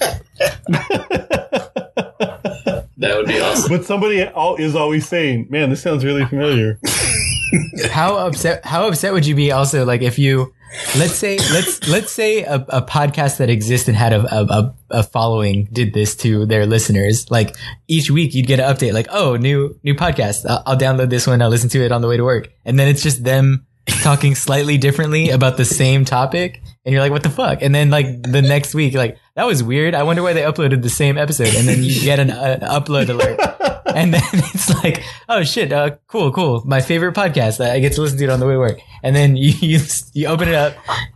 That would be awesome. But somebody is always saying, "Man, this sounds really familiar." how upset how upset would you be also like if you let's say let's let's say a, a podcast that exists and had a, a, a following did this to their listeners. Like each week you'd get an update like oh new new podcast. I'll, I'll download this one. I'll listen to it on the way to work. And then it's just them talking slightly differently about the same topic. And you're like what the fuck? And then like the next week like that was weird. I wonder why they uploaded the same episode. And then you get an, an upload alert and then it's like, oh shit, uh, cool, cool. My favorite podcast. I get to listen to it on the way to work. And then you, you, you open it up,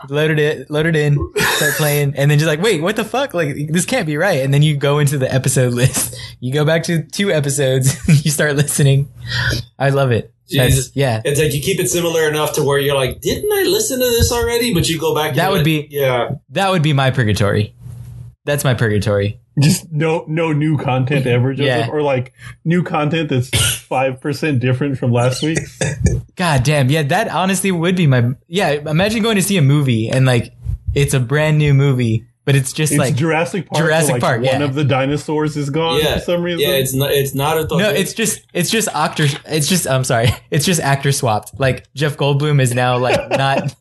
loaded it, loaded in, start playing, and then just like, wait, what the fuck? Like, this can't be right. And then you go into the episode list. You go back to two episodes, you start listening. I love it. That's- yeah. It's like you keep it similar enough to where you're like, didn't I listen to this already? But you go back. That would it. be- yeah. That would be my purgatory. That's my purgatory. Just no no new content ever, Joseph, Yeah. or like new content that's five percent different from last week. God damn. Yeah, that honestly would be my, yeah, imagine going to see a movie and like, it's a brand new movie, but it's just It's like, Jurassic Park. so, Jurassic like, Park, One yeah. of the dinosaurs is gone Yeah. for some reason. Yeah, it's not. It's not a. No, it's just it's just actor. It's just I'm sorry. It's just actor swapped. Like Jeff Goldblum is now like not.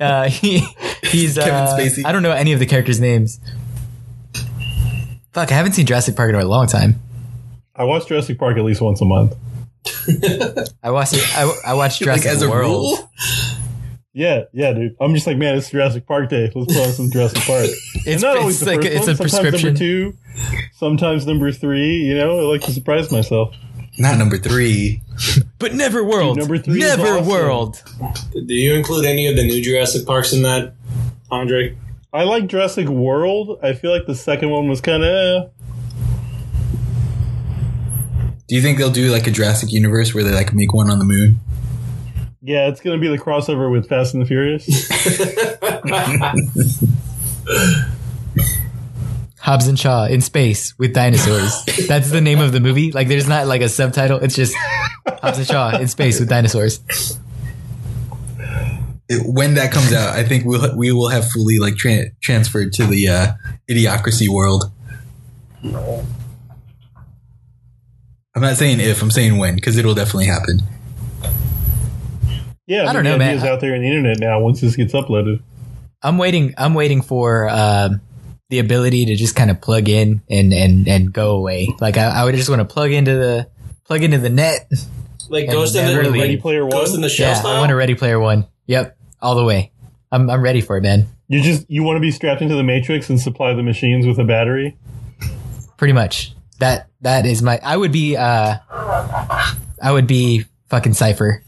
Uh, he he's Kevin uh, Spacey. I don't know any of the characters' names. Fuck, I haven't seen Jurassic Park in a long time. I watch Jurassic Park at least once a month. I watched it. I, I watched like Jurassic as a World. rule. Yeah, yeah, dude. I'm just like, man, it's Jurassic Park day. Let's put on some Jurassic Park. It's, And not always it's the like first it's one. a sometimes prescription. Number two, sometimes number three. You know, I like to surprise myself. Not number three. But never world. number three is never awesome. world. Do you include any of the new Jurassic Parks in that, Andre? I like Jurassic World. I feel like the second one was kind of. Eh. Do you think they'll do like a Jurassic Universe where they like make one on the moon? Yeah, it's gonna be the crossover with Fast and the Furious. Hobbs and Shaw in space with dinosaurs. That's the name of the movie. Like, there's not like a subtitle. It's just Hobbs and Shaw in space with dinosaurs. It- when that comes out, I think we'll we will have fully like tra- transferred to the uh, idiocracy world. I'm not saying if, I'm saying when, because it'll definitely happen. Yeah, I don't know, man. idea's out there on the internet now. Once this gets uploaded, I'm waiting. I'm waiting for um, the ability to just kind of plug in and and and go away. Like I, I would just want to plug into the plug into the net. Like Ghost in the never. Ready Player One. Ghost in the Shell Yeah, style. I want a Ready Player One. Yep, all the way. I'm I'm ready for it, man. you just you want to be strapped into the Matrix and supply the machines with a battery. Pretty much. That that is my. I would be. uh I would be fucking Cypher.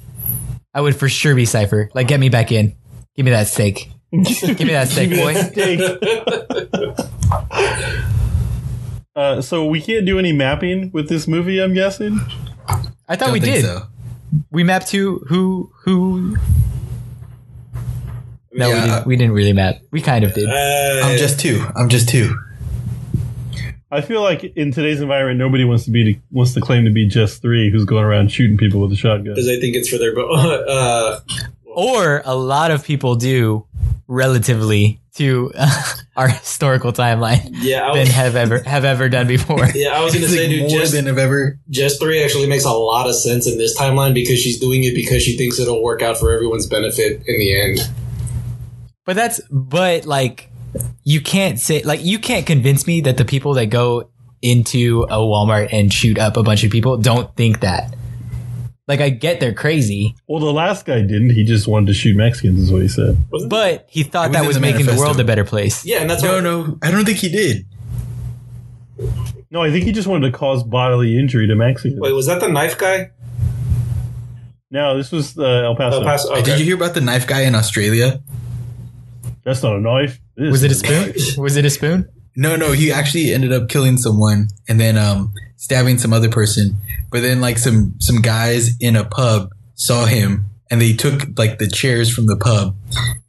I would for sure be Cypher. Like, get me back in. Give me that steak. Give me that steak, boy. Uh, so we can't do any mapping with this movie. I'm guessing. I thought Don't we think did. so. We mapped to who who. No, we, didn't, we didn't really map. We kind of did. Uh, I'm Jess two. I'm Jess two. I feel like in today's environment, nobody wants to be wants to claim to be Jess three who's going around shooting people with a shotgun. because I think it's for their. bo- Uh, or a lot of people do relatively to our historical timeline yeah, I than have ever have ever done before. yeah, I was gonna say, like dude, more just than I've ever. Jess three actually makes a lot of sense in this timeline because she's doing it because she thinks it'll work out for everyone's benefit in the end. But that's but like you can't say like you can't convince me that the people that go into a Walmart and shoot up a bunch of people don't think that. Like I get they're crazy, Well, the last guy didn't. He just wanted to shoot Mexicans, is what he said. but he thought was that was the making the manifesto. world a better place. Yeah, and that's No, why- no, I don't think he did. No, I think he just wanted to cause bodily injury to Mexicans. Wait, was that the knife guy? No, this was uh, El Paso. El Paso. Did Okay. you hear about the knife guy in Australia? That's not a knife. This Was it a spoon? Was it a spoon? No, no, he actually ended up killing someone and then um stabbing some other person. But then like some some guys in a pub saw him and they took like the chairs from the pub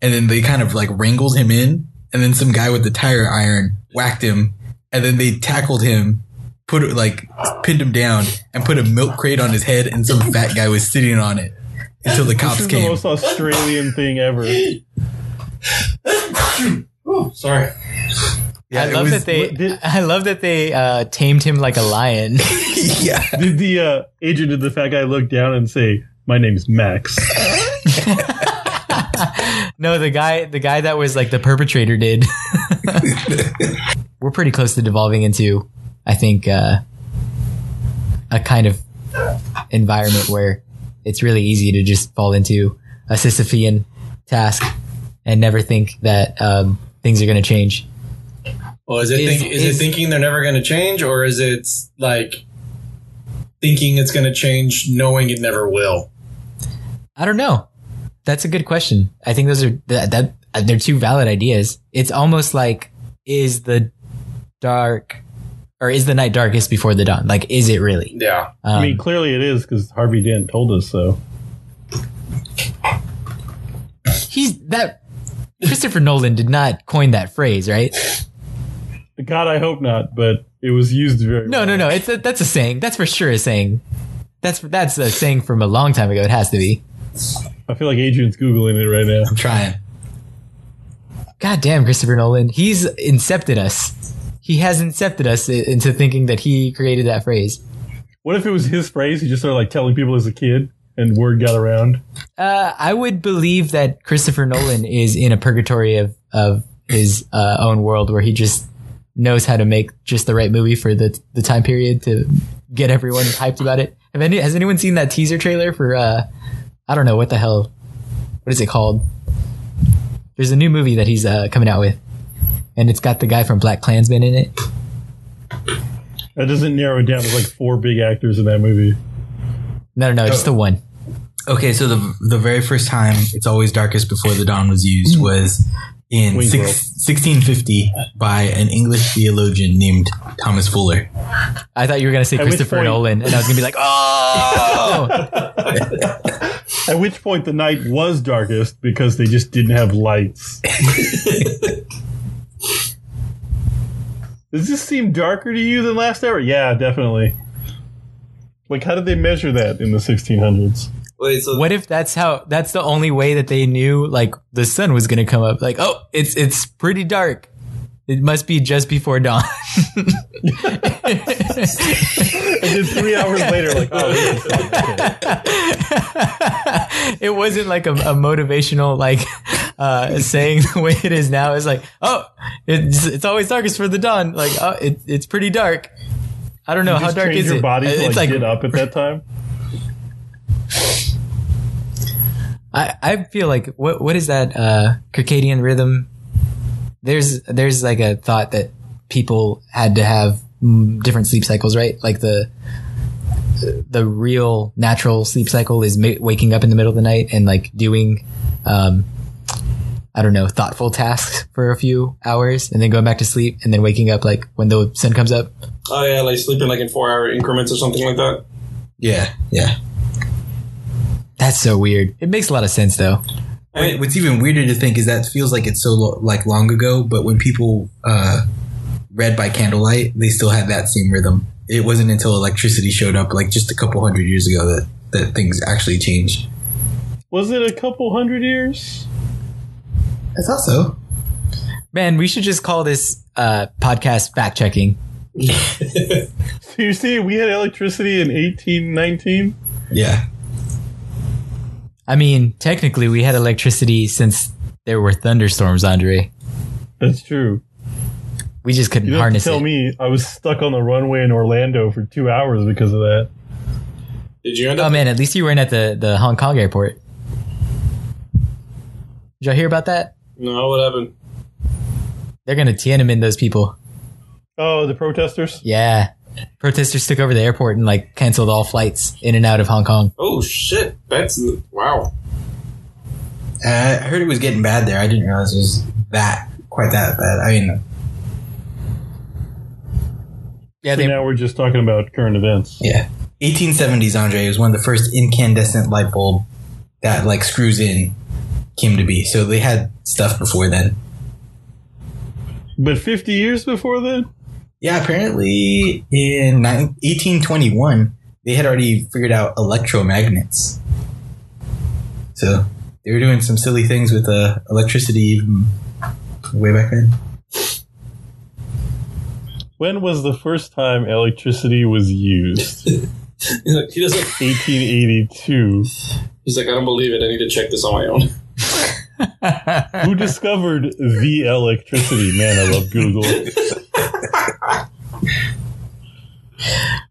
and then they kind of like wrangled him in and then some guy with the tire iron whacked him and then they tackled him put it like pinned him down and put a milk crate on his head and some fat guy was sitting on it until the This cops is the came. most Australian thing ever. Oh, sorry. Yeah, I love was- that they. did- I love that they uh, tamed him like a lion. yeah. Did the uh, agent did the fat guy look down and say, "My name's Max"? no, the guy, the guy that was like the perpetrator did. We're pretty close to devolving into, I think, uh, a kind of environment where it's really easy to just fall into a Sisyphean task and never think that um, things are going to change. Well, is it Is- think, is, is- it thinking they're never going to change, or is it like thinking it's going to change, knowing it never will? I don't know. That's a good question. I think those are that, that uh, they're two valid ideas. It's almost like is the dark or is the night darkest before the dawn? Like, is it really? Yeah. Um, I mean, clearly it is because Harvey Dent told us so. he's that Christopher Nolan did not coin that phrase, right? God, I hope not, but it was used very. No, no, no. It's a, that's a saying. That's for sure a saying. That's that's a saying from a long time ago. It has to be. I feel like Adrian's googling it right now. I'm trying. God damn, Christopher Nolan. He's incepted us. He has incepted us into thinking that he created that phrase. What if it was his phrase? He just started like telling people as a kid, and word got around. Uh, I would believe that Christopher Nolan is in a purgatory of of his uh, own world where he just knows how to make just the right movie for the the time period to get everyone hyped about it. Have any, has anyone seen that teaser trailer for? Uh, I don't know what the hell. What is it called? There's a new movie that he's uh, coming out with, and it's got the guy from BlacKkKlansman in it. That doesn't narrow it down. There's like four big actors in that movie. No, no, no, just the one. Okay, so the the very first time "It's Always Darkest Before the Dawn" was used mm. was in six, 1650 by an English theologian named Thomas Fuller. I thought you were gonna say At which Christopher point- Nolan, and I was gonna be like, oh. At which point the night was darkest because they just didn't have lights. Does this seem darker to you than last hour? Yeah, definitely. Like, how did they measure that in the 1600s? Wait, so What if that's how that's the only way that they knew like the sun was gonna come up? Like, oh, it's it's pretty dark. It must be just before dawn. And then three hours later, like, oh, this is fine. Okay. it wasn't like a, a motivational like uh, saying the way it is now. It's like, oh, it's it's always darkest for the dawn. Like, oh, it, it's pretty dark. I don't know how Just dark change is your it. body to it's like, get up at that time. I, I feel like what what is that uh, circadian rhythm? There's there's like a thought that people had to have mm, different sleep cycles, right? Like the the real natural sleep cycle is ma- waking up in the middle of the night and like doing um, I don't know thoughtful tasks for a few hours and then going back to sleep and then waking up like when the sun comes up. oh yeah, like sleeping like in four hour increments or something like that. Yeah, yeah. That's so weird. It makes a lot of sense though. I mean, What's even weirder to think is that feels like it's so lo- like long ago, but when people uh, read by candlelight, they still had that same rhythm. It wasn't until electricity showed up, like just a couple hundred years ago, that that things actually changed. Was it a couple hundred years? I thought so. Man, we should just call this uh, podcast fact checking. So you see, we had electricity in 1819. Yeah. I mean, technically, we had electricity since there were thunderstorms, Andre. That's true. We just couldn't You don't have to harness tell it. me I was stuck on the runway in Orlando for two hours because of that. did you end up? Oh man, at least you weren't at the, the Hong Kong airport. Did y'all hear about that? no, what happened? They're gonna Tiananmen those people. Oh, the protesters? Yeah. Protesters took over the airport and like canceled all flights in and out of Hong Kong. Oh shit, that's wow. Uh, I heard it was getting bad there. I didn't realize it was that quite that bad. I mean, Yeah, So they, now we're just talking about current events. yeah. 1870s, Andre was one of the first incandescent light bulb that like screws in came to be. So they had stuff before then. But 50 years before then? Yeah, apparently in 1821 they had already figured out electromagnets. So they were doing some silly things with uh, electricity even way back then. When was the first time electricity was used? he doesn't. 1882. He's like, I don't believe it. I need to check this on my own. Who discovered the electricity? Man, I love Google.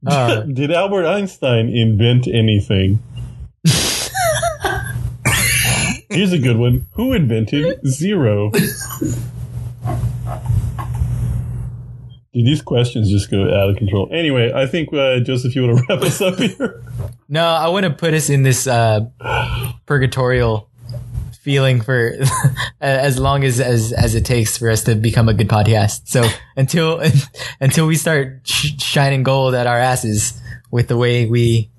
Uh, Did Albert Einstein invent anything? Here's a good one. Who invented zero? Dude, these questions just go out of control. Anyway, I think uh, Joseph, you want to wrap us up here? no, I want to put us in this uh, purgatorial feeling for as long as, as as it takes for us to become a good podcast. So until until we start sh- shining gold at our asses with the way we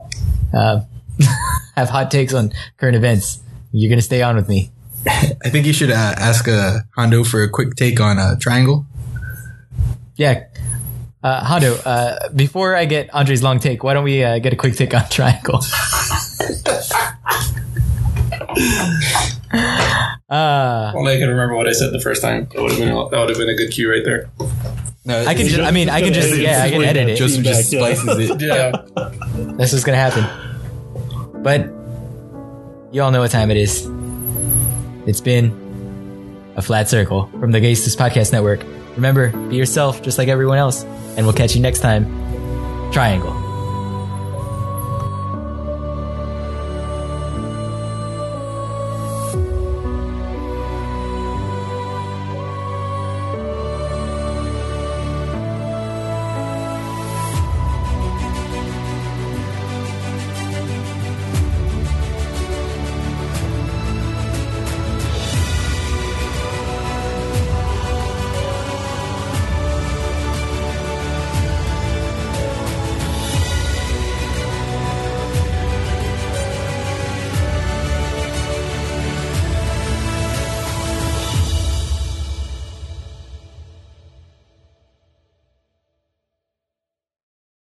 uh, have hot takes on current events, you're gonna stay on with me. I think you should uh, ask uh, Hondo for a quick take on uh, Triangle. Yeah. Uh, Hondo, uh, before I get Andre's long take, why don't we uh, get a quick take on Triangle? uh, Only I can remember what I said the first time. That would have been a, that would have been a good cue right there. No, I can. Ju- I mean, I can just. Yeah, I can edit it. Joseph just Feedback, yeah. splices it. Yeah. That's what's gonna happen. But you all know what time it is. It's been a flat circle from the Gaystus Podcast Network. Remember, be yourself just like everyone else, and we'll catch you next time. Triangle.